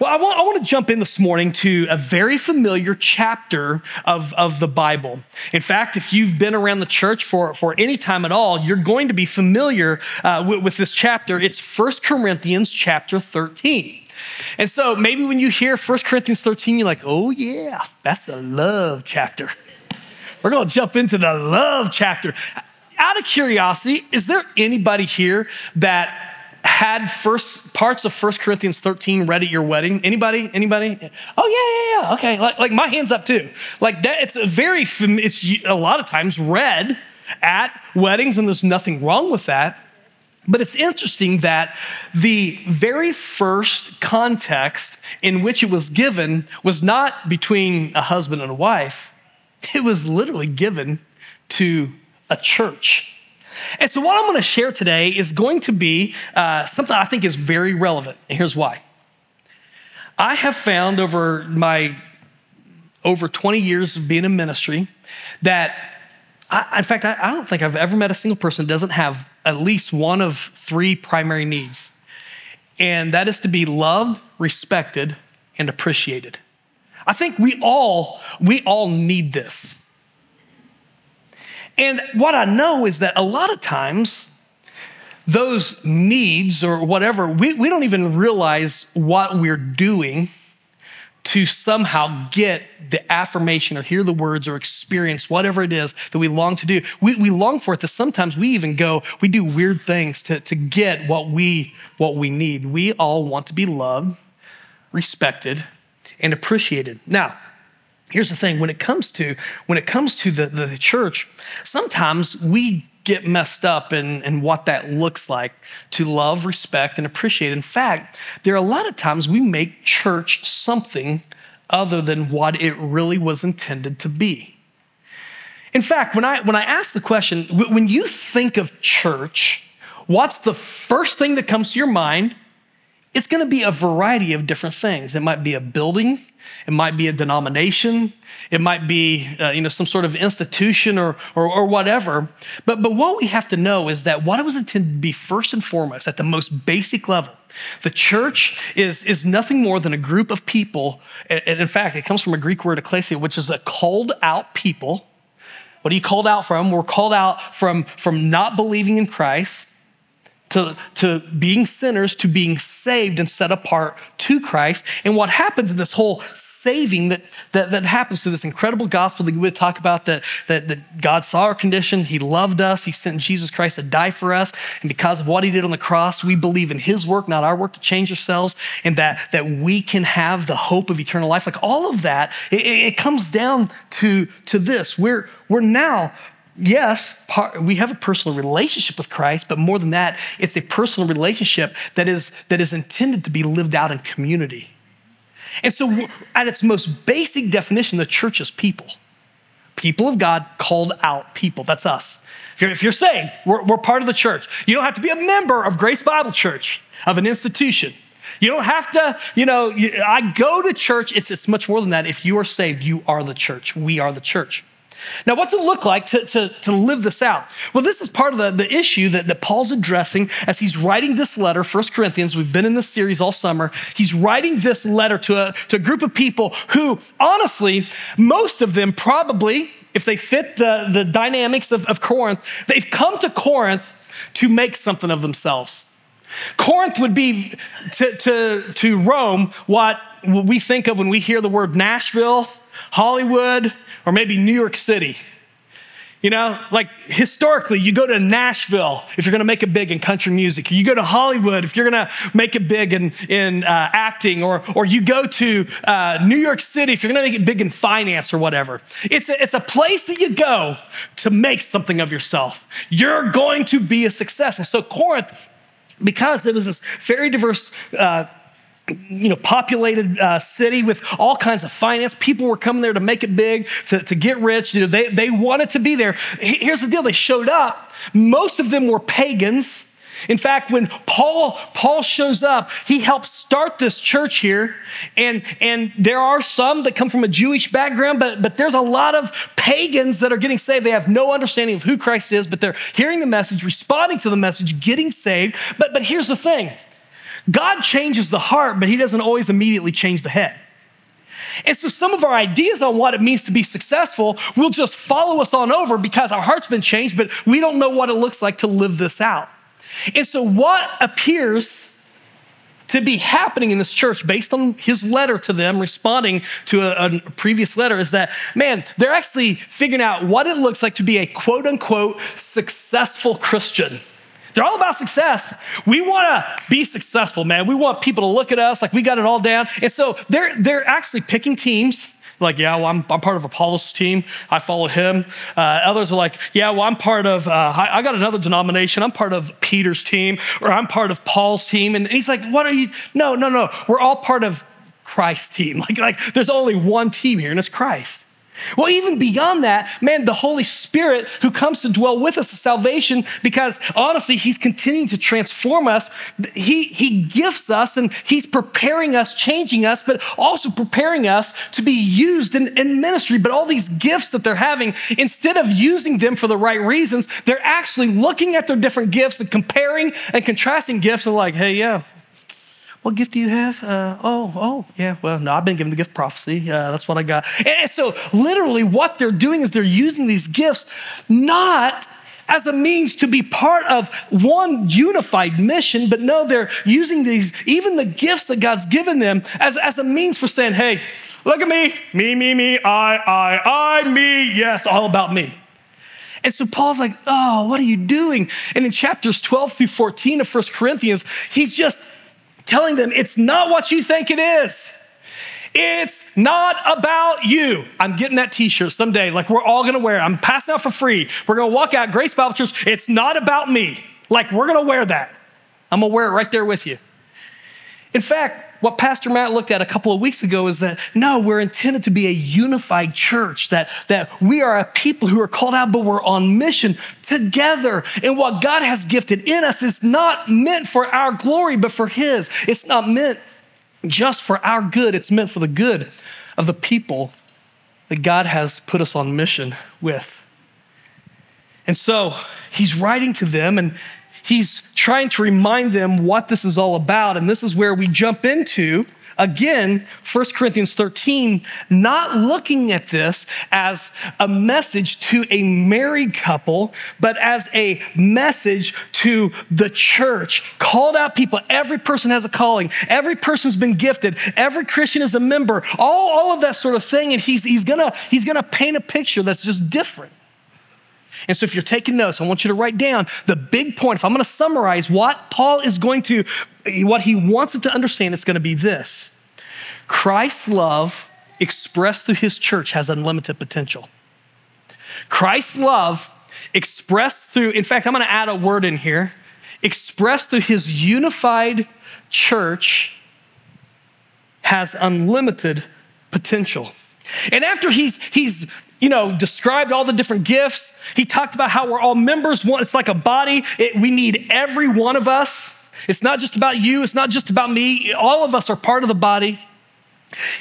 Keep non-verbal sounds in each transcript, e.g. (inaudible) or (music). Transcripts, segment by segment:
Well, I want, I want to jump in this morning to a very familiar chapter of, of the Bible. In fact, if you've been around the church for, for any time at all, you're going to be familiar uh, with, with this chapter. It's First Corinthians chapter 13. And so maybe when you hear First Corinthians 13, you're like, oh, yeah, that's the love chapter. We're going to jump into the love chapter. Out of curiosity, is there anybody here that had first parts of First Corinthians 13 read at your wedding? Anybody? Anybody? Oh yeah, yeah, yeah. Okay, like, like my hands up too. Like that, it's a very it's a lot of times read at weddings, and there's nothing wrong with that. But it's interesting that the very first context in which it was given was not between a husband and a wife. It was literally given to a church. And so, what I'm going to share today is going to be uh, something I think is very relevant. And here's why. I have found over my over 20 years of being in ministry that, I, in fact, I, I don't think I've ever met a single person that doesn't have at least one of three primary needs. And that is to be loved, respected, and appreciated. I think we all we all need this. And what I know is that a lot of times, those needs or whatever, we, we don't even realize what we're doing to somehow get the affirmation or hear the words or experience whatever it is that we long to do. We, we long for it that sometimes we even go, we do weird things to, to get what we, what we need. We all want to be loved, respected, and appreciated. Now, here's the thing when it comes to when it comes to the, the, the church sometimes we get messed up in, in what that looks like to love respect and appreciate. In fact there are a lot of times we make church something other than what it really was intended to be. In fact when i when i ask the question when you think of church what's the first thing that comes to your mind it's going to be a variety of different things it might be a building it might be a denomination. It might be, uh, you know, some sort of institution or, or, or, whatever. But, but what we have to know is that what it was intended to be first and foremost at the most basic level, the church is, is nothing more than a group of people. And, and in fact, it comes from a Greek word, ecclesia, which is a called out people. What are you called out from? We're called out from, from not believing in Christ to, to being sinners, to being saved and set apart to Christ. And what happens in this whole saving that, that, that happens to this incredible gospel that we would talk about that, that, that God saw our condition, He loved us, He sent Jesus Christ to die for us. And because of what He did on the cross, we believe in His work, not our work to change ourselves, and that, that we can have the hope of eternal life. Like all of that, it, it comes down to, to this. We're, we're now yes, part, we have a personal relationship with Christ, but more than that, it's a personal relationship that is, that is intended to be lived out in community. And so, at its most basic definition, the church is people. People of God called out people. That's us. If you're, if you're saved, we're, we're part of the church. You don't have to be a member of Grace Bible Church, of an institution. You don't have to, you know, you, I go to church. It's, it's much more than that. If you are saved, you are the church. We are the church. Now, what's it look like to, to, to live this out? Well, this is part of the, the issue that, that Paul's addressing as he's writing this letter, First Corinthians. We've been in this series all summer. He's writing this letter to a, to a group of people who, honestly, most of them probably, if they fit the, the dynamics of, of Corinth, they've come to Corinth to make something of themselves. Corinth would be to, to, to Rome what we think of when we hear the word Nashville, Hollywood, or maybe New York City. You know, like historically, you go to Nashville if you're gonna make it big in country music. You go to Hollywood if you're gonna make it big in, in uh, acting, or, or you go to uh, New York City if you're gonna make it big in finance or whatever. It's a, it's a place that you go to make something of yourself. You're going to be a success. And so, Corinth, because it was this very diverse uh, you know, populated uh, city with all kinds of finance. People were coming there to make it big, to, to get rich. You know, they, they wanted to be there. Here's the deal they showed up. Most of them were pagans. In fact, when Paul, Paul shows up, he helps start this church here. And, and there are some that come from a Jewish background, but, but there's a lot of pagans that are getting saved. They have no understanding of who Christ is, but they're hearing the message, responding to the message, getting saved. But, but here's the thing God changes the heart, but he doesn't always immediately change the head. And so some of our ideas on what it means to be successful will just follow us on over because our heart's been changed, but we don't know what it looks like to live this out. And so what appears to be happening in this church based on his letter to them, responding to a, a, previous letter, is that, man, they're actually figuring out what it looks like to be a quote unquote successful Christian. They're all about success. We want to be successful, man. We want people to look at us like we got it all down. And so they're, they're actually picking teams. Like, yeah, well, I'm, I'm part of Apollos' team. I follow him. Uh, others are like, yeah, well, I'm part of, uh, I, I, got another denomination. I'm part of Peter's team, or I'm part of Paul's team. And he's like, what are you? No, no, no. We're all part of Christ's team. (laughs) Like, like there's only one team here, and it's Christ. Well, even beyond that, man, the Holy Spirit who comes to dwell with us is salvation because honestly, He's continuing to transform us. He, he gifts us and He's preparing us, changing us, but also preparing us to be used in, in ministry. But all these gifts that they're having, instead of using them for the right reasons, they're actually looking at their different gifts and comparing and contrasting gifts and like, hey, yeah, what gift do you have? Uh, oh, oh, yeah. Well, no, I've been given the gift prophecy. Uh, that's what I got. And so, literally, what they're doing is they're using these gifts not as a means to be part of one unified mission, but no, they're using these, even the gifts that God's given them, as, as a means for saying, hey, look at me, me, me, me, I, I, I, me, yes, all about me. And so Paul's like, oh, what are you doing? And in chapters 12 through 14 of 1 Corinthians, he's just telling them it's not what you think it is. It's not about you. I'm getting that t shirt someday, like we're all gonna wear it. I'm passing out for free. We're gonna walk out, Grace Bible Church. It's not about me. Like we're gonna wear that. I'm gonna wear it right there with you. In fact, what Pastor Matt looked at a couple of weeks ago is that no, we're intended to be a unified church, that, that we are a people who are called out, but we're on mission together. And what God has gifted in us is not meant for our glory, but for His. It's not meant just for our good, it's meant for the good of the people that God has put us on mission with. And so he's writing to them, and he's trying to remind them what this is all about. And this is where we jump into again 1 corinthians 13 not looking at this as a message to a married couple but as a message to the church. Called out people. Every person has a calling. Every person's been gifted. Every christian is a member. All, all of that sort of thing and he's, he's gonna he's gonna paint a picture that's just different and so, if you're taking notes, I want you to write down the big point. If I'm going to summarize what Paul is going to, what he wants it to understand, it's going to be this Christ's love expressed through his church has unlimited potential. Christ's love expressed through, in fact, I'm going to add a word in here, expressed through his unified church has unlimited potential. And after he's, he's you know, described all the different gifts. He talked about how we're all members. It's like a body. It, we need every one of us. It's not just about you. It's not just about me. All of us are part of the body.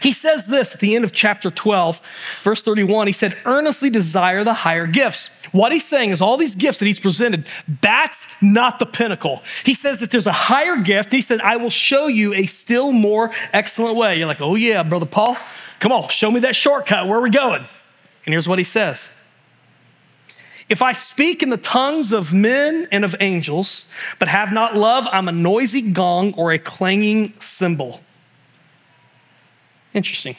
He says this at the end of chapter 12, verse 31. He said, earnestly desire the higher gifts. What he's saying is all these gifts that he's presented, that's not the pinnacle. He says that there's a higher gift. He said, I will show you a still more excellent way. You're like, oh yeah, brother Paul, come on, show me that shortcut. Where are we going? And here's what he says If I speak in the tongues of men and of angels, but have not love, I'm a noisy gong or a clanging cymbal. Interesting.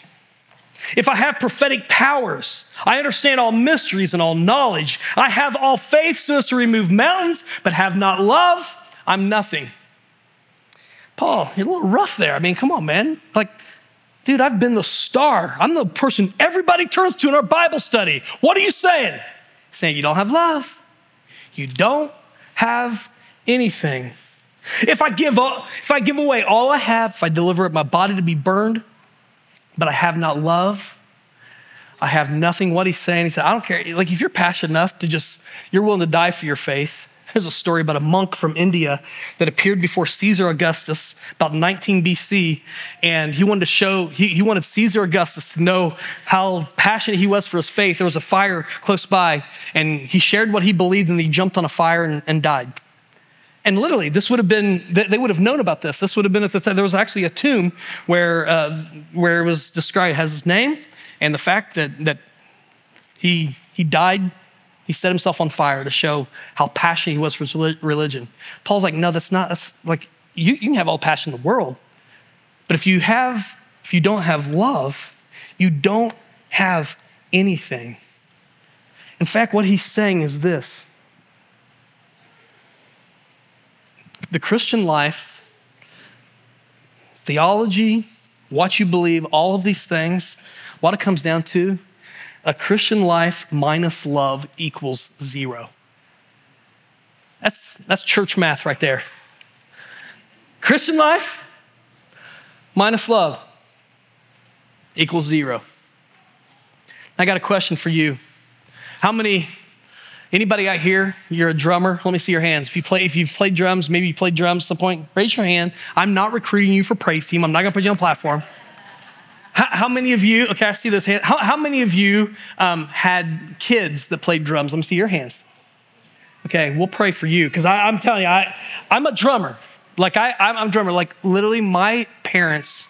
If I have prophetic powers, I understand all mysteries and all knowledge. I have all faith so as to remove mountains, but have not love, I'm nothing. Paul, you're a little rough there. I mean, come on, man. Like, Dude, I've been the star. I'm the person everybody turns to in our Bible study. What are you saying? Saying you don't have love. You don't have anything. If I give up, if I give away all I have, if I deliver up my body to be burned, but I have not love, I have nothing. What he's saying, he said, I don't care. Like if you're passionate enough to just, you're willing to die for your faith, there's a story about a monk from India that appeared before Caesar Augustus about 19 BC. And he wanted to show, he, he wanted Caesar Augustus to know how passionate he was for his faith. There was a fire close by, and he shared what he believed, and he jumped on a fire and, and died. And literally, this would have been, they would have known about this. This would have been at the time, there was actually a tomb where, uh, where it was described, has his name and the fact that, that he, he died, he set himself on fire to show how passionate he was for religion. Paul's like, no, that's not, that's like, you, you can have all passion in the world. But if you have, if you don't have love, you don't have anything. In fact, what he's saying is this the Christian life, theology, what you believe, all of these things, what it comes down to, a Christian life minus love equals zero. That's, that's church math right there. Christian life minus love equals zero. I got a question for you. How many Anybody out here, you're a drummer? Let me see your hands. If you play, if you've played drums, maybe you played drums at some point, raise your hand. I'm not recruiting you for praise team. I'm not gonna put you on platform. How, how many of you, okay, I see this hand. How, how many of you um, had kids that played drums? Let me see your hands. Okay, we'll pray for you because I'm telling you, I, I'm a drummer. Like I, I'm, a drummer. Like literally, my parents,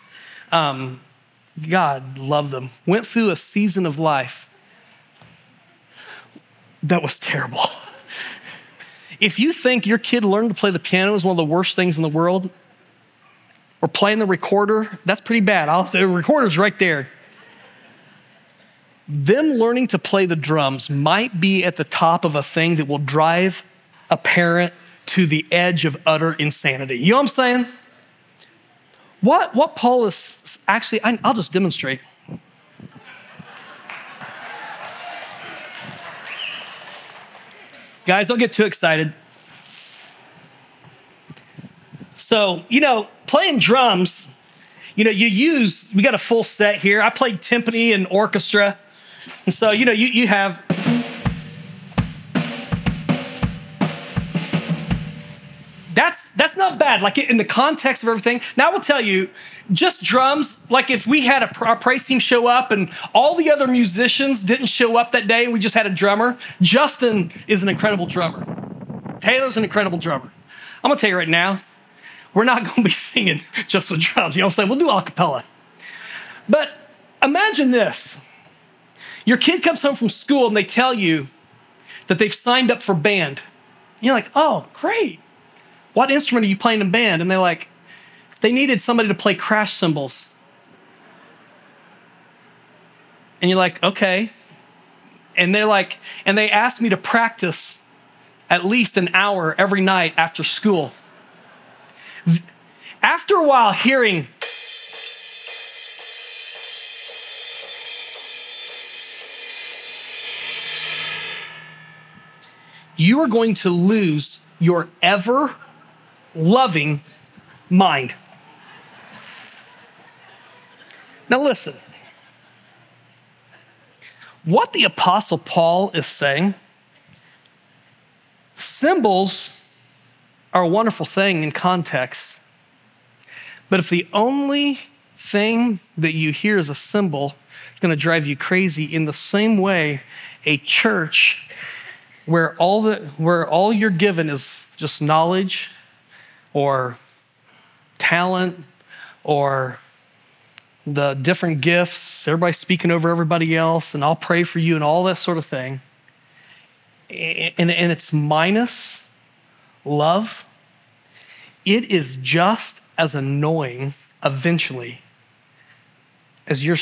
um, God love them, went through a season of life that was terrible. (laughs) if you think your kid learned to play the piano is one of the worst things in the world, or playing the recorder, that's pretty bad. I'll, the recorder's right there. Them learning to play the drums might be at the top of a thing that will drive a parent to the edge of utter insanity. You know what I'm saying? What, what Paul is actually, I, I'll just demonstrate. Guys, don't get too excited. So, you know, playing drums, you know, you use, we got a full set here. I played timpani and orchestra. And so, you know, you, you have that's that's not bad like in the context of everything now i will tell you just drums like if we had a, our praise team show up and all the other musicians didn't show up that day and we just had a drummer justin is an incredible drummer taylor's an incredible drummer i'm gonna tell you right now we're not gonna be singing just with drums you know what i'm saying we'll do a cappella but imagine this your kid comes home from school and they tell you that they've signed up for band you're like oh great what instrument are you playing in band? And they're like, They needed somebody to play crash cymbals. And you're like, Okay. And they're like, and they asked me to practice at least an hour every night after school. After a while, hearing, you are going to lose your ever loving mind. Now, listen. What the Apostle Paul is saying, cymbals are a wonderful thing in context. But if the only thing that you hear is a cymbal, it's going to drive you crazy in the same way a church where all, the, where all you're given is just knowledge or talent or the different gifts, everybody speaking over everybody else, and I'll pray for you and all that sort of thing. And, and it's minus love. It is just as annoying eventually as your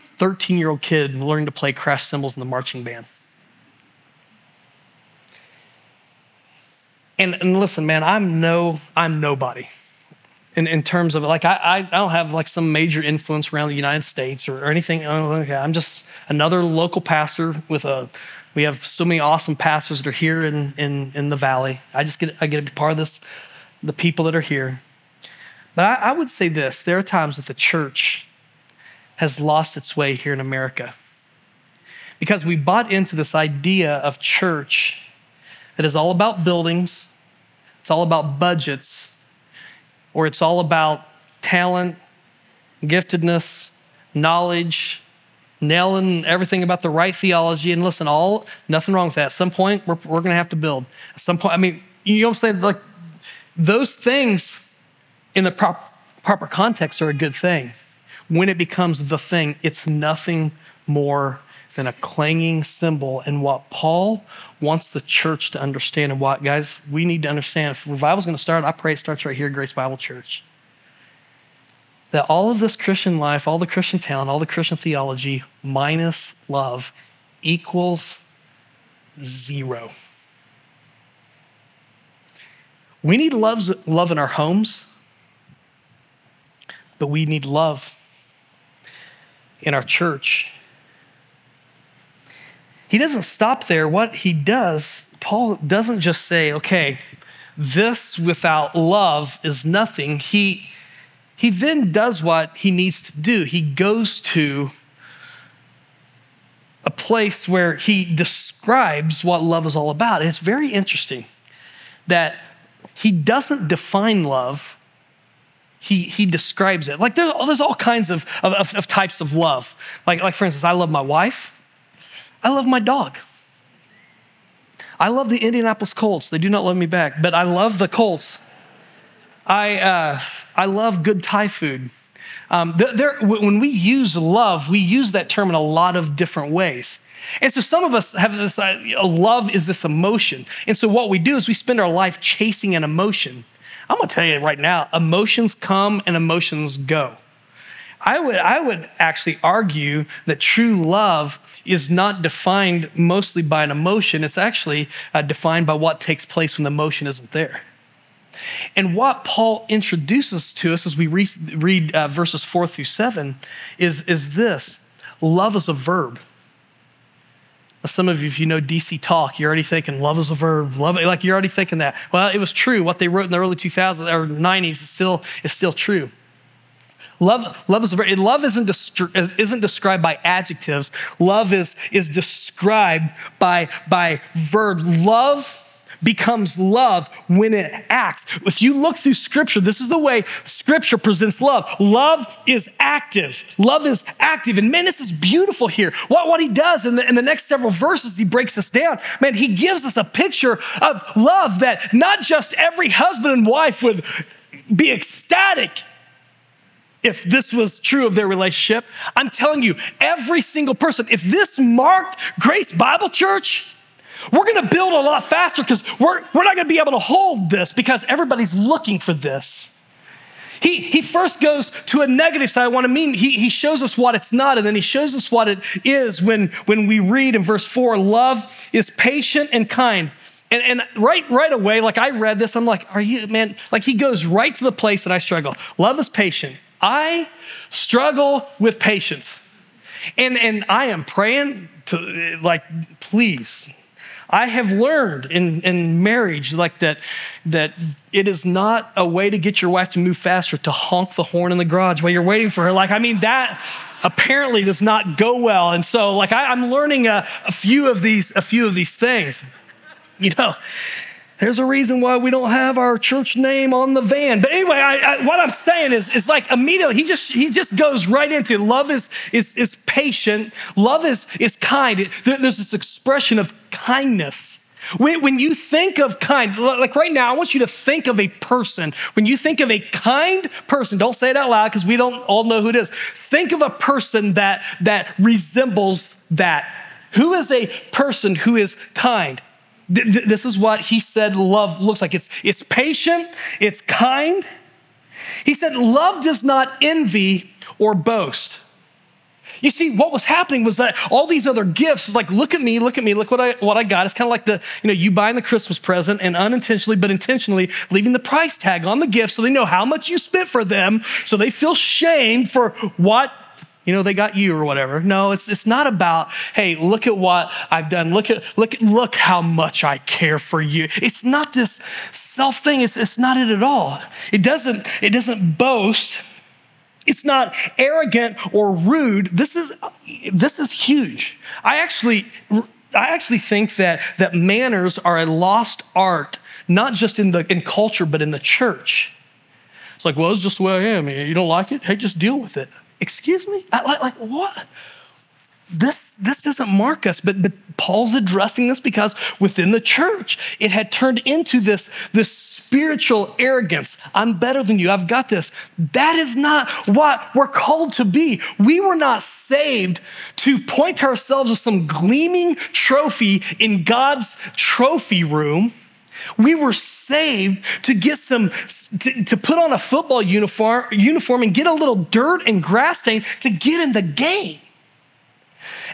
13 year old kid learning to play crash cymbals in the marching band. And, and listen, man, I'm no, I'm nobody in, in terms of like, I, I don't have like some major influence around the United States or, or anything. Okay, I'm just another local pastor with a, we have so many awesome pastors that are here in, in, in the valley. I just get, I get to be part of this, the people that are here. But I, I would say this there are times that the church has lost its way here in America because we bought into this idea of church that is all about buildings it's all about budgets, or it's all about talent, giftedness, knowledge, nailing everything about the right theology. And listen, all nothing wrong with that. At some point, we're, we're going to have to build. At some point, I mean, you know what I'm saying? Like those things in the prop, proper context are a good thing. When it becomes the thing, it's nothing more than a clanging cymbal. And what Paul wants the church to understand, and what, guys, we need to understand if revival's going to start, I pray it starts right here at Grace Bible Church. That all of this Christian life, all the Christian talent, all the Christian theology, minus love, equals zero. We need love, love in our homes, but we need love in our church. He doesn't stop there. What he does, Paul doesn't just say, okay, this without love is nothing. He, he then does what he needs to do. He goes to a place where he describes what love is all about. And it's very interesting that he doesn't define love, he, he describes it. Like there's, there's all kinds of, of, of types of love. Like, like, for instance, I love my wife, I love my dog. I love the Indianapolis Colts. They do not love me back, but I love the Colts. I, uh, I love good Thai food. Um, when we use love, we use that term in a lot of different ways. And so some of us have this uh, love is this emotion. And so what we do is we spend our life chasing an emotion. I'm gonna tell you right now, emotions come and emotions go. I would, I would actually argue that true love is not defined mostly by an emotion, it's actually uh, defined by what takes place when the emotion isn't there. And what Paul introduces to us as we read, read uh, verses four through seven is, is this love is a verb. Some of you, if you know DC talk, you're already thinking love is a verb. Love, like you're already thinking that. Well, it was true. What they wrote in the early 2000s or 90s is still, is still true. Love, love is a verb. Love isn't, isn't described by adjectives. Love is, is described by, by verb. Love becomes love when it acts. If you look through scripture, this is the way scripture presents love. Love is active. Love is active. And man, this is beautiful here. What, what he does in the, in the next several verses, he breaks this down. Man, he gives us a picture of love that not just every husband and wife would be ecstatic if this was true of their relationship. I'm telling you, every single person, if this marked Grace Bible Church, we're going to build a lot faster because we're, we're not going to be able to hold this because everybody's looking for this. He, he first goes to a negative side. I want to mean he, he shows us what it's not, and then he shows us what it is when, when we read in verse four love is patient and kind. And, and right, right away, like I read this, I'm like, are you, man? Like he goes right to the place that I struggle. Love is patient. I struggle with patience. And, and I am praying to, like, please, I have learned in, in marriage like that, that it is not a way to get your wife to move faster to honk the horn in the garage while you're waiting for her. Like, I mean, that apparently does not go well. And so like I, am learning a, a few of these, a few of these things. You know, there's a reason why we don't have our church name on the van. But anyway, I, I, what I'm saying is, is like immediately he just he just goes right into love is is is patient. Love is is kind. There's this expression of kindness. When, when you think of kind, like right now, I want you to think of a person. When you think of a kind person, don't say it out loud because we don't all know who it is. Think of a person that that resembles that. Who is a person who is kind? This is what he said love looks like it's, it's patient, it's kind. He said, Love does not envy or boast. You see, what was happening was that all these other gifts was like, look at me, look at me, look what I what I got. It's kind of like the, you know, you buying the Christmas present and unintentionally, but intentionally leaving the price tag on the gift so they know how much you spent for them, so they feel shamed for what you know, they got you or whatever. No, it's, it's not about, hey, look at what I've done. Look at, look, look how much I care for you. It's not this self thing. It's, it's not it at all. It doesn't, it doesn't boast. It's not arrogant or rude. This is, this is huge. I actually, I actually think that, that manners are a lost art, not just in the in culture, but in the church. It's like, well, it's just the way I am. You don't like it? Hey, just deal with it. Excuse me? Like, like, what? this, this doesn't mark us, but, but Paul's addressing this because within the church, it had turned into this, this spiritual arrogance. I'm better than you. I've got this. That is not what we're called to be. We were not saved to point ourselves as some gleaming trophy in God's trophy room. We were saved to get some, to, to, put on a football uniform, uniform and get a little dirt and grass stain to get in the game.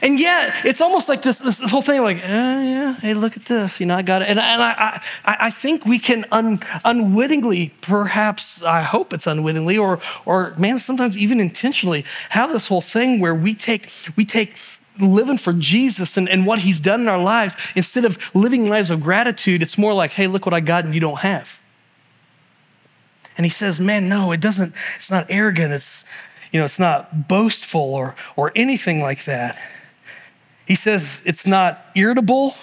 And yet, it's almost like this, this, whole thing like, eh, yeah, hey, look at this. You know, I got it. And, and I, I, I think we can un, unwittingly, perhaps, I hope it's unwittingly, or, or man, sometimes even intentionally, have this whole thing where we take, we take living for Jesus and, and what he's done in our lives, instead of living lives of gratitude, it's more like, hey, look what I got and you don't have. And he says, man, no, it doesn't, it's not arrogant. It's, you know, it's not boastful or, or anything like that. He says it's not irritable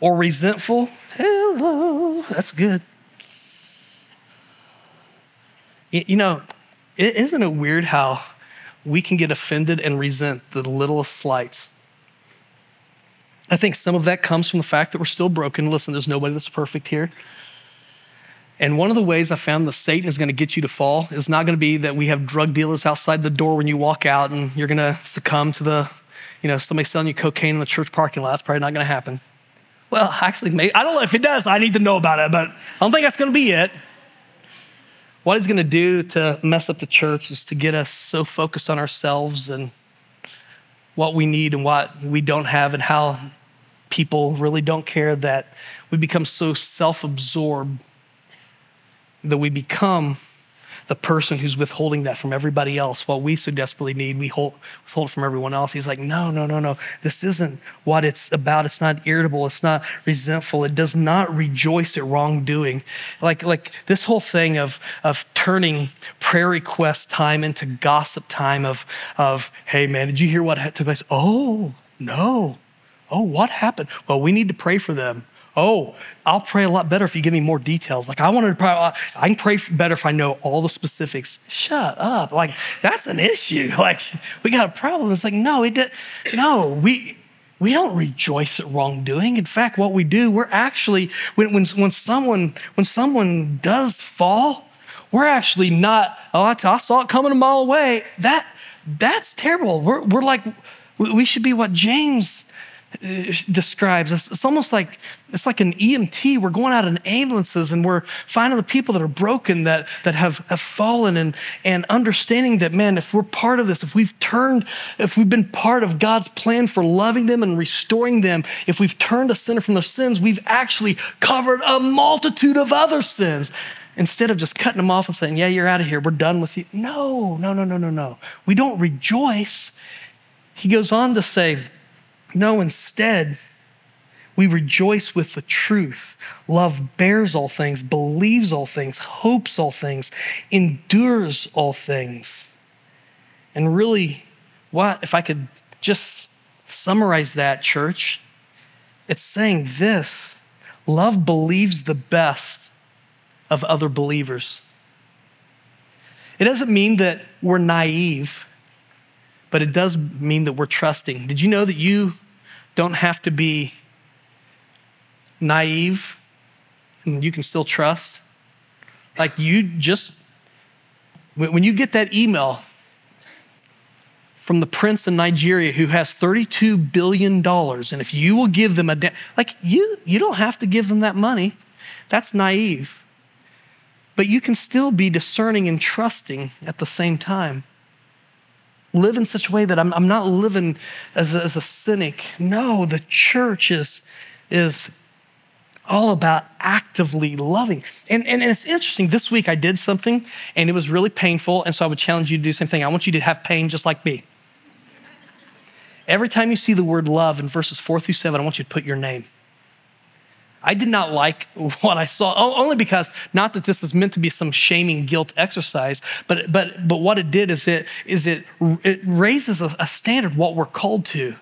or resentful. Hello, that's good. You know, isn't it weird how we can get offended and resent the littlest slights? I think some of that comes from the fact that we're still broken. Listen, there's nobody that's perfect here. And one of the ways I found that Satan is going to get you to fall is not going to be that we have drug dealers outside the door when you walk out and you're going to succumb to the, you know, somebody selling you cocaine in the church parking lot. That's probably not going to happen. Well, actually, maybe, I don't know if it does. I need to know about it, but I don't think that's going to be it. What he's going to do to mess up the church is to get us so focused on ourselves and what we need and what we don't have and how people really don't care that we become so self absorbed that we become the person who's withholding that from everybody else. What we so desperately need, we hold, withhold from everyone else. He's like, no, no, no, no. This isn't what it's about. It's not irritable. It's not resentful. It does not rejoice at wrongdoing. Like, like this whole thing of, of turning prayer request time into gossip time of, of, hey, man, did you hear what took place? Oh, no. Oh, what happened? Well, we need to pray for them. Oh, I'll pray a lot better if you give me more details. Like I wanted to pray, I can pray better if I know all the specifics. Shut up. Like that's an issue. (laughs) Like we got a problem. It's like, no, it did, no, we, we don't rejoice at wrongdoing. In fact, what we do, we're actually, when, when, when someone, when someone does fall, we're actually not, oh, I, I saw it coming a mile away. That, that's terrible. We're, we're like, we should be what James Uh, describes. It's, it's, almost like it's like an EMT. We're going out in ambulances and we're finding the people that are broken, that, that have, have fallen, and, and understanding that, man, if we're part of this, if we've turned, if we've been part of God's plan for loving them and restoring them, if we've turned a sinner from their sins, we've actually covered a multitude of other sins. Instead of just cutting them off and saying, yeah, you're out of here, we're done with you. No, no, no, no, no, no. We don't rejoice. He goes on to say, no, instead, we rejoice with the truth. Love bears all things, believes all things, hopes all things, endures all things. And really, what, if I could just summarize that, church, it's saying this love believes the best of other believers. It doesn't mean that we're naive, but it does mean that we're trusting. Did you know that you don't have to be naive and you can still trust. Like you just, when you get that email from the prince in Nigeria who has $32 billion, and if you will give them a, like you, you don't have to give them that money. That's naive. But you can still be discerning and trusting at the same time live in such a way that I'm, I'm not living as a, as a cynic. No, the church is, is all about actively loving. And, and, and, it's interesting. This week I did something and it was really painful. And so I would challenge you to do the same thing. I want you to have pain just like me. Every time you see the word love in verses four through seven, I want you to put your name. I did not like (laughs) what I saw, only because not that this is meant to be some shaming guilt exercise, but but but what it did is it is it it raises a, a standard what we're called to.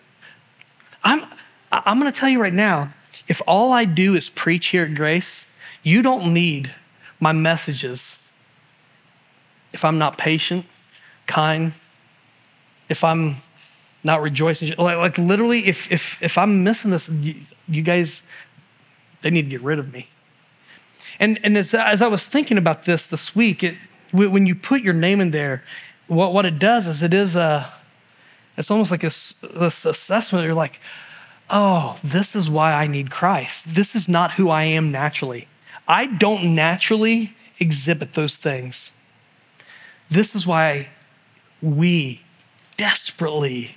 I'm I'm going to tell you right now, if all I do is preach here at Grace, you don't need my messages. If I'm not patient, kind, if I'm not rejoicing. Like, like literally, if, if, if I'm missing this, you, you, guys, they need to get rid of me. And, and as, as I was thinking about this this week, it, when you put your name in there, what, what it does is it is a, it's almost like this, this assessment. You're like, oh, this is why I need Christ. This is not who I am naturally. I don't naturally exhibit those things. This is why we desperately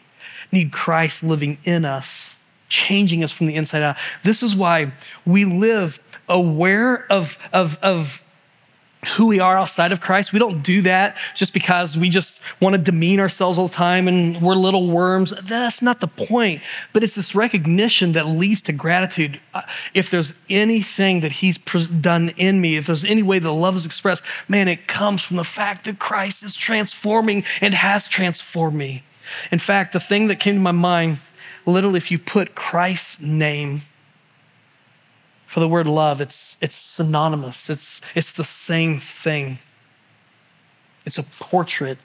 need Christ living in us, changing us from the inside out. This is why we live aware of, of, of who we are outside of Christ. We don't do that just because we just want to demean ourselves all the time and we're little worms. That's not the point. But it's this recognition that leads to gratitude. Uh, if there's anything that He's done in me, if there's any way that love is expressed, man, it comes from the fact that Christ is transforming and has transformed me. In fact, the thing that came to my mind, literally, if you put Christ's name for the word love, it's, it's synonymous, it's, it's the same thing. It's a portrait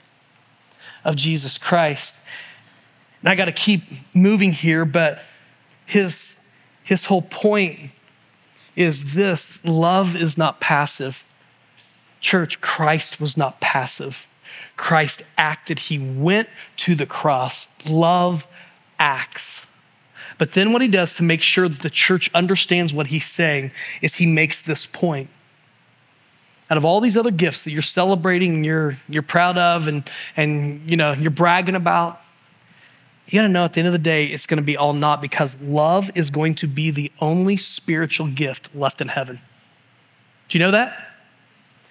of Jesus Christ. And I got to keep moving here, but his, his whole point is this love is not passive. Church, Christ was not passive. Christ acted, he went to the cross. Love acts. But then what he does to make sure that the church understands what he's saying is he makes this point. Out of all these other gifts that you're celebrating and you're, you're proud of and, and you know, you're bragging about, you gotta know at the end of the day, it's gonna be all not because love is going to be the only spiritual gift left in heaven. Do you know that?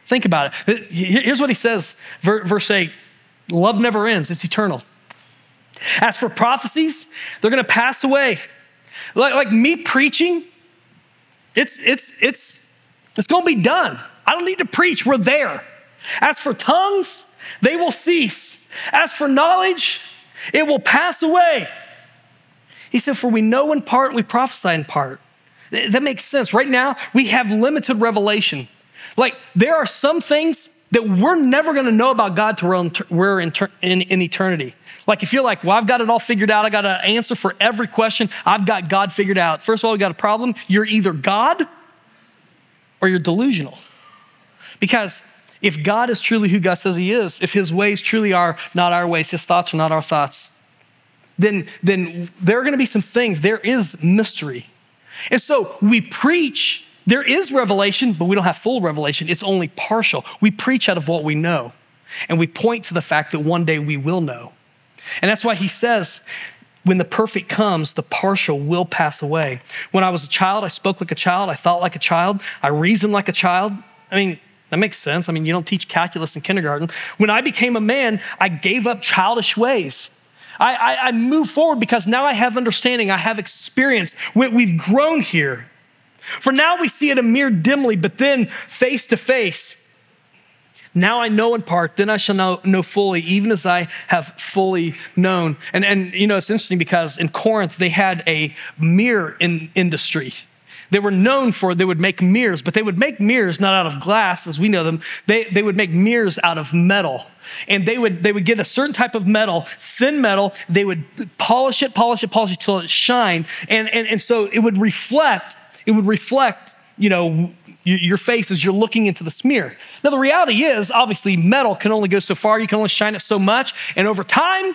Think about it. Here's what he says, verse 8 love never ends, it's eternal. As for prophecies, they're going to pass away. Like, like me preaching, it's, it's, it's, it's going to be done. I don't need to preach, we're there. As for tongues, they will cease. As for knowledge, it will pass away. He said, For we know in part, we prophesy in part. That makes sense. Right now, we have limited revelation. Like, there are some things that we're never going to know about God till we're in, in, in eternity. Like if you're like, well, I've got it all figured out, I got an answer for every question, I've got God figured out. First of all, you got a problem. You're either God or you're delusional. Because if God is truly who God says he is, if his ways truly are not our ways, his thoughts are not our thoughts, then, then there are going to be some things, there is mystery. And so we preach, there is revelation, but we don't have full revelation. It's only partial. We preach out of what we know, and we point to the fact that one day we will know. And that's why he says, when the perfect comes, the partial will pass away. When I was a child, I spoke like a child, I thought like a child, I reasoned like a child. I mean, that makes sense. I mean, you don't teach calculus in kindergarten. When I became a man, I gave up childish ways. I, I, I moved forward because now I have understanding, I have experience. We, we've grown here. For now we see it a mere dimly, but then face to face. Now I know in part, then I shall know, know fully, even as I have fully known. And, and you know, it's interesting because in Corinth, they had a mirror in industry. They were known for they would make mirrors, but they would make mirrors not out of glass as we know them. They, they would make mirrors out of metal. And they would, they would get a certain type of metal, thin metal. They would polish it, polish it, polish it till it shine. And, and, and so it would reflect, it would reflect, you know, your face as you're looking into the smear. Now, the reality is, obviously, metal can only go so far. You can only shine it so much. And over time,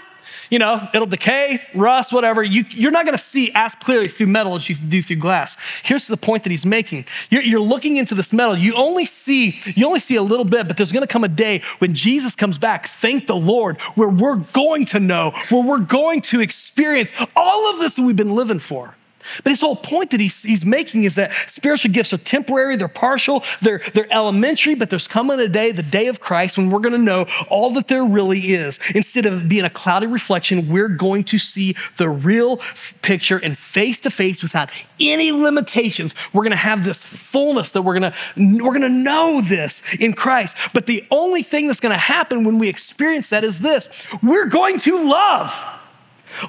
you know, it'll decay, rust, whatever. You, you're not to see as clearly through metal as you do through glass. Here's the point that he's making. You're, you're looking into this metal. You only see, you only see a little bit, but there's to come a day when Jesus comes back. Thank the Lord, where we're going to know, where we're going to experience all of this that we've been living for. But his whole point that he's, he's making is that spiritual gifts are temporary, they're partial, they're, they're elementary, but there's coming a day, the day of Christ, when we're going to know all that there really is. Instead of being a cloudy reflection, we're going to see the real picture and face to face without any limitations. We're going to have this fullness that we're going to, we're going to know this in Christ. But the only thing that's going to happen when we experience that is this we're going to love.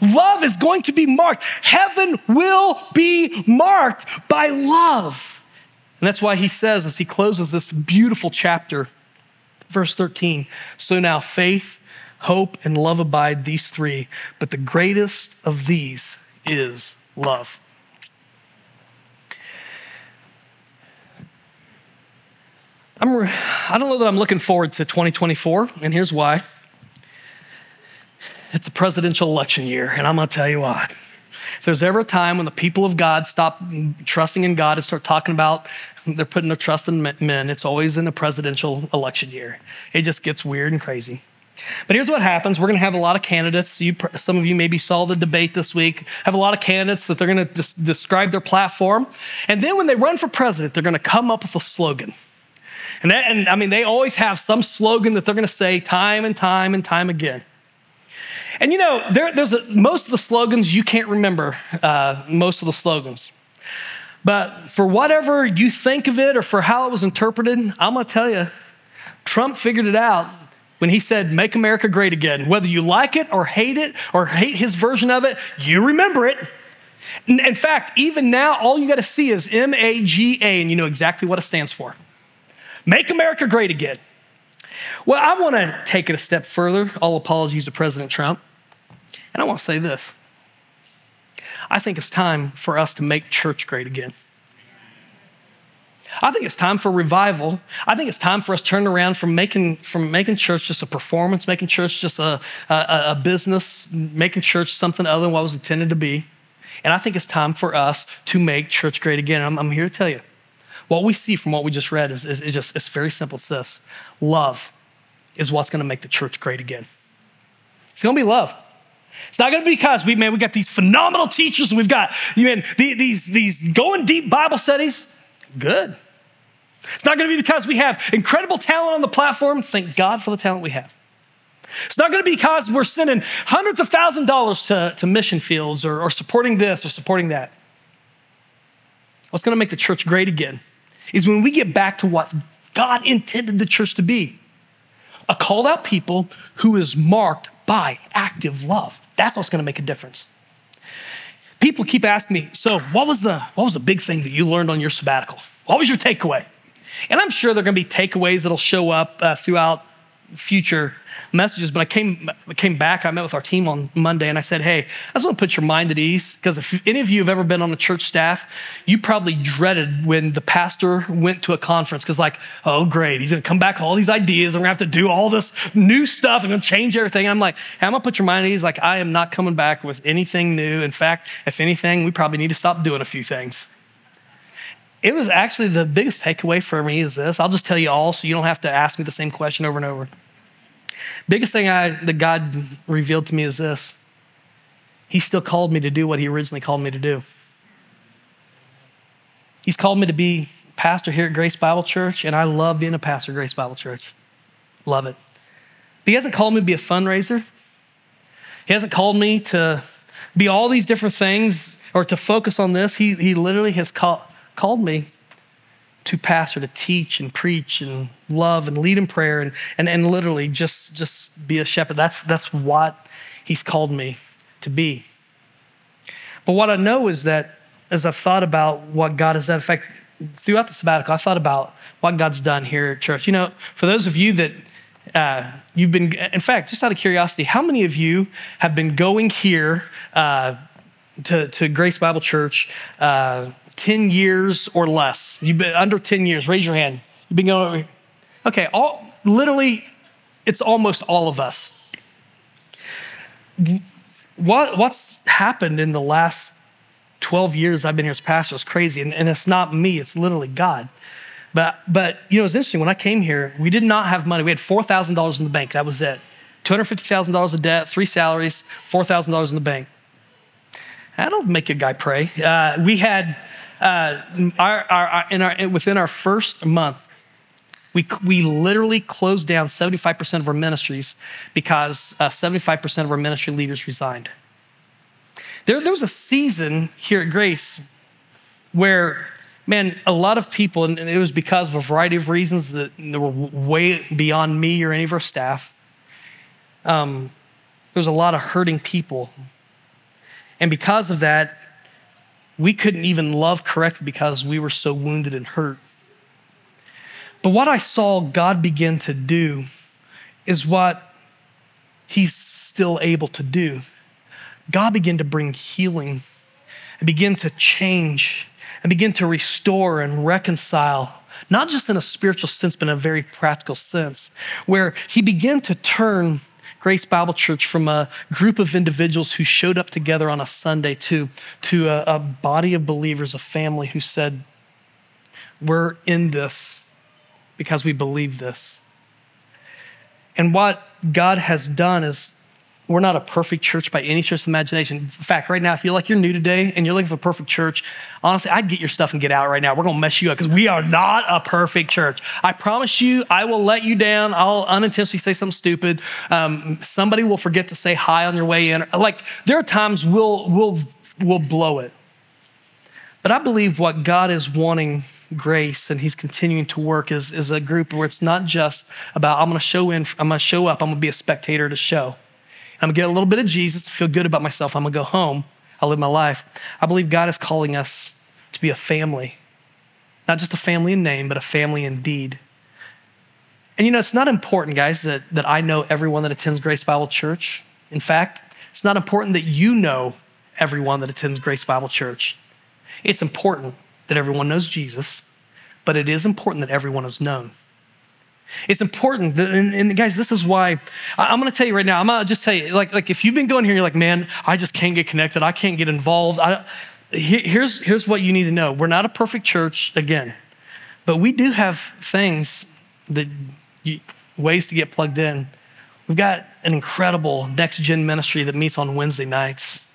Love is going to be marked. Heaven will be marked by love. And that's why he says, as he closes this beautiful chapter, verse 13 so now faith, hope, and love abide, these three, but the greatest of these is love. I'm, I don't know that I'm looking forward to 2024, and here's why. It's a presidential election year, and I'm gonna tell you what. If there's ever a time when the people of God stop trusting in God and start talking about they're putting their trust in men, it's always in the presidential election year. It just gets weird and crazy. But here's what happens. We're going to have a lot of candidates. You, some of you maybe saw the debate this week. Have a lot of candidates that they're going to des- describe their platform. And then when they run for president, they're going to come up with a slogan. And, that, and I mean, they always have some slogan that they're going to say time and time and time again. And you know, there, there's a, most of the slogans you can't remember, uh, most of the slogans. But for whatever you think of it or for how it was interpreted, I'm going to tell you, Trump figured it out when he said, Make America Great Again. Whether you like it or hate it or hate his version of it, you remember it. In fact, even now, all you got to see is M A G A, and you know exactly what it stands for. Make America Great Again. Well, I want to take it a step further. All apologies to President Trump. And I want to say this I think it's time for us to make church great again. I think it's time for revival. I think it's time for us to turn around from making, from making church just a performance, making church just a, a, a business, making church something other than what it was intended to be. And I think it's time for us to make church great again. I'm, I'm here to tell you what we see from what we just read is, is, is just it's very simple. It's this love is what's going to make the church great again. It's going to be love. It's not going to be because we man we got these phenomenal teachers and we've got you man these these going deep Bible studies. Good. It's not going to be because we have incredible talent on the platform. Thank God for the talent we have. It's not going to be because we're sending hundreds of thousand dollars to, to mission fields or, or supporting this or supporting that. What's going to make the church great again is when we get back to what God intended the church to be a called out people who is marked by active love. That's what's to make a difference. People keep asking me, so what was the what was the big thing that you learned on your sabbatical? What was your takeaway? And I'm sure there are to be takeaways that'll show up uh, throughout future messages. But I came, came back, I met with our team on Monday, and I said, Hey, I just want to put your mind at ease. Because if any of you have ever been on a church staff, you probably dreaded when the pastor went to a conference because, like, oh, great, he's going to come back with all these ideas, and we're going to have to do all this new stuff and going to change everything. I'm like, hey, I'm going to put your mind at ease. Like, I am not coming back with anything new. In fact, if anything, we probably need to stop doing a few things it was actually the biggest takeaway for me is this. I'll just tell you all so you don't have to ask me the same question over and over. Biggest thing I, that God revealed to me is this He still called me to do what He originally called me to do. He's called me to be pastor here at Grace Bible Church, and I love being a pastor at Grace Bible Church. Love it. But He hasn't called me to be a fundraiser. He hasn't called me to be all these different things or to focus on this. He, he literally has call, called me to pastor to teach and preach and love and lead in prayer and, and, and literally just, just be a shepherd. That's, that's what he's called me to be. But what I know is that as I've thought about what God has done, in fact, throughout the sabbatical, I thought about what God's done here at church. You know, for those of you that uh, you've been, in fact, just out of curiosity, how many of you have been going here uh, to, to Grace Bible Church? Uh, 10 years or less. You've been under 10 years. Raise your hand. You've been going, okay, all, literally, it's almost all of us. What, what's happened in the last 12 years I've been here as pastor is crazy. And, and it's not me, it's literally God. But, but, you know, it's interesting. When I came here, we did not have money. We had $4,000 in the bank. That was it. $250,000 of debt, three salaries, $4,000 in the bank. That'll make a guy pray. Uh, we had uh, our, our, in our, within our first month, we, we literally closed down 75% of our ministries because uh, 75% of our ministry leaders resigned. There, there was a season here at Grace where, man, a lot of people, and it was because of a variety of reasons that were way beyond me or any of our staff. Um, there was a lot of hurting people. And because of that, we couldn't even love correctly because we were so wounded and hurt. But what I saw God begin to do is what he's still able to do. God began to bring healing and begin to change and begin to restore and reconcile, not just in a spiritual sense, but in a very practical sense, where he began to turn Grace Bible Church from a group of individuals who showed up together on a Sunday to, to a, a body of believers, a family who said, We're in this because we believe this. And what God has done is we're not a perfect church by any stretch of imagination. In fact, right now, if you're like you're new today and you're looking for a perfect church, honestly, I'd get your stuff and get out right now. We're gonna mess you up because we are not a perfect church. I promise you, I will let you down. I'll unintentionally say something stupid. Um, somebody will forget to say hi on your way in. Like there are times we'll we'll we'll blow it. But I believe what God is wanting grace and he's continuing to work is, is a group where it's not just about I'm gonna show in, I'm gonna show up, I'm gonna be a spectator to show. I'm gonna get a little bit of Jesus, feel good about myself. I'm gonna go home. I'll live my life. I believe God is calling us to be a family, not just a family in name, but a family in deed. And you know, it's not important, guys, that, that I know everyone that attends Grace Bible Church. In fact, it's not important that you know everyone that attends Grace Bible Church. It's important that everyone knows Jesus, but it is important that everyone is known. It's important, that, and, and, guys, this is why I, am going to tell you right now. I'm going to just tell you, like, like if you've been going here, you're like, man, I just can't get connected. I can't get involved. I, here's here's what you need to know. We're not a perfect church again, but we do have things that you, ways to get plugged in. We've got an incredible next gen ministry that meets on Wednesday nights.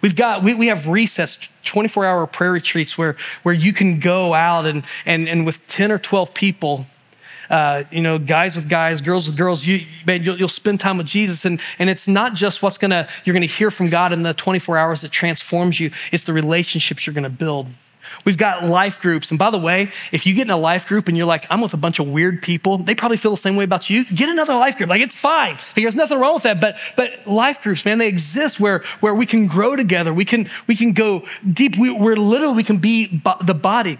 We've got, we, we have recess, 24 hour prayer retreats where, where you can go out and, and, and with 10 or 12 people, uh, you know, guys with guys, girls with girls, you, man, you'll, you'll spend time with Jesus. And, and it's not just what's gonna, you're gonna hear from God in the 24 hours that transforms you, it's the relationships you're gonna build. We've got life groups. And by the way, if you get in a life group and you're like, I'm with a bunch of weird people, they probably feel the same way about you. Get another life group. Like it's fine. Like, there's nothing wrong with that. But but life groups, man, they exist where where we can grow together. We can we can go deep. We, we're literally we can be the body.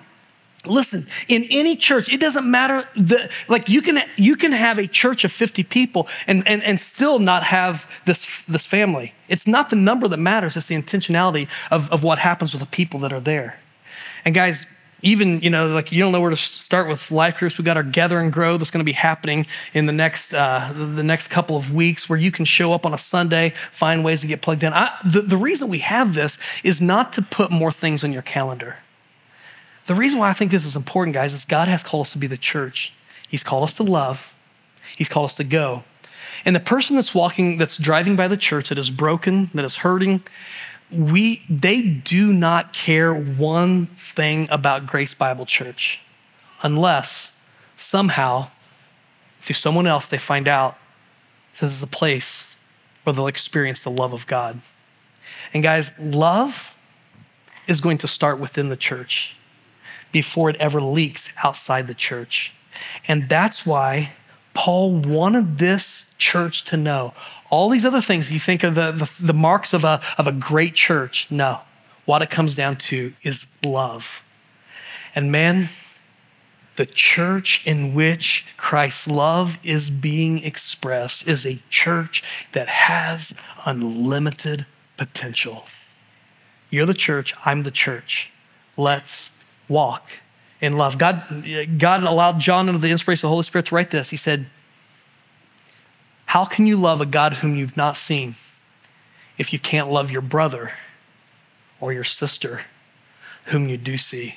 Listen, in any church, it doesn't matter the like you can you can have a church of 50 people and, and, and still not have this, this family. It's not the number that matters, it's the intentionality of, of what happens with the people that are there. And guys, even you know like you don't know where to start with life groups We've got our gather and grow that's going to be happening in the next uh, the next couple of weeks where you can show up on a sunday find ways to get plugged in I, the, the reason we have this is not to put more things on your calendar the reason why i think this is important guys is god has called us to be the church. He's called us to love. He's called us to go. And the person that's walking that's driving by the church that is broken that is hurting we they do not care one thing about Grace Bible Church. Unless somehow through someone else they find out this is a place where they'll experience the love of God. And guys, love is going to start within the church before it ever leaks outside the church. And that's why Paul wanted this church to know all these other things, you think of the, the, the marks of a, of a great church. No, what it comes down to is love. And man, the church in which Christ's love is being expressed is a church that has unlimited potential. You're the church, I'm the church. Let's walk in love. God, God allowed John under the inspiration of the Holy Spirit to write this. He said, how can you love a God whom you've not seen if you can't love your brother or your sister whom you do see?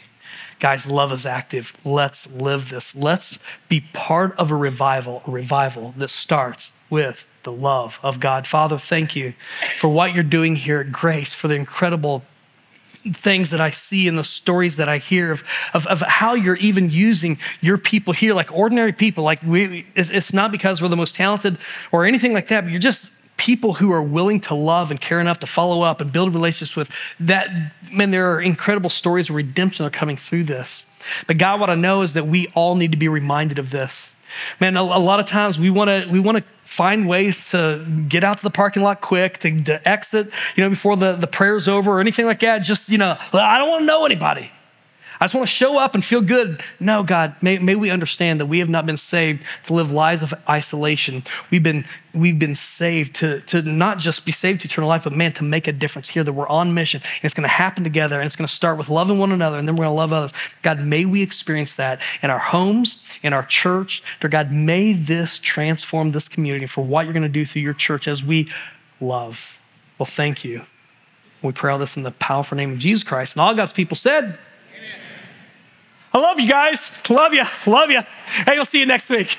Guys, love is active. Let's live this. Let's be part of a revival, a revival that starts with the love of God. Father, thank you for what you're doing here at Grace, for the incredible things that I see in the stories that I hear of, of, of, how you're even using your people here, like ordinary people. Like we, it's, it's not because we're the most talented or anything like that, but you're just people who are willing to love and care enough to follow up and build relationships with that. Man, there are incredible stories of redemption are coming through this. But God, what I know is that we all need to be reminded of this. Man, a, a lot of times we want to we want to find ways to get out to the parking lot quick, to, to exit, you know, before the, the prayer's over or anything like that. Just, you know, I don't want to know anybody. I just want to show up and feel good. No, God, may, may we understand that we have not been saved to live lives of isolation. We've been, we've been saved to, to not just be saved to eternal life, but man, to make a difference here, that we're on mission. And it's going to happen together. And it's going to start with loving one another, and then we're going to love others. God, may we experience that in our homes, in our church. Dear God, may this transform this community for what you're going to do through your church as we love. Well, thank you. We pray all this in the powerful name of Jesus Christ. And all God's people said, I love you guys. Love you. Love you. Hey, we'll see you next week.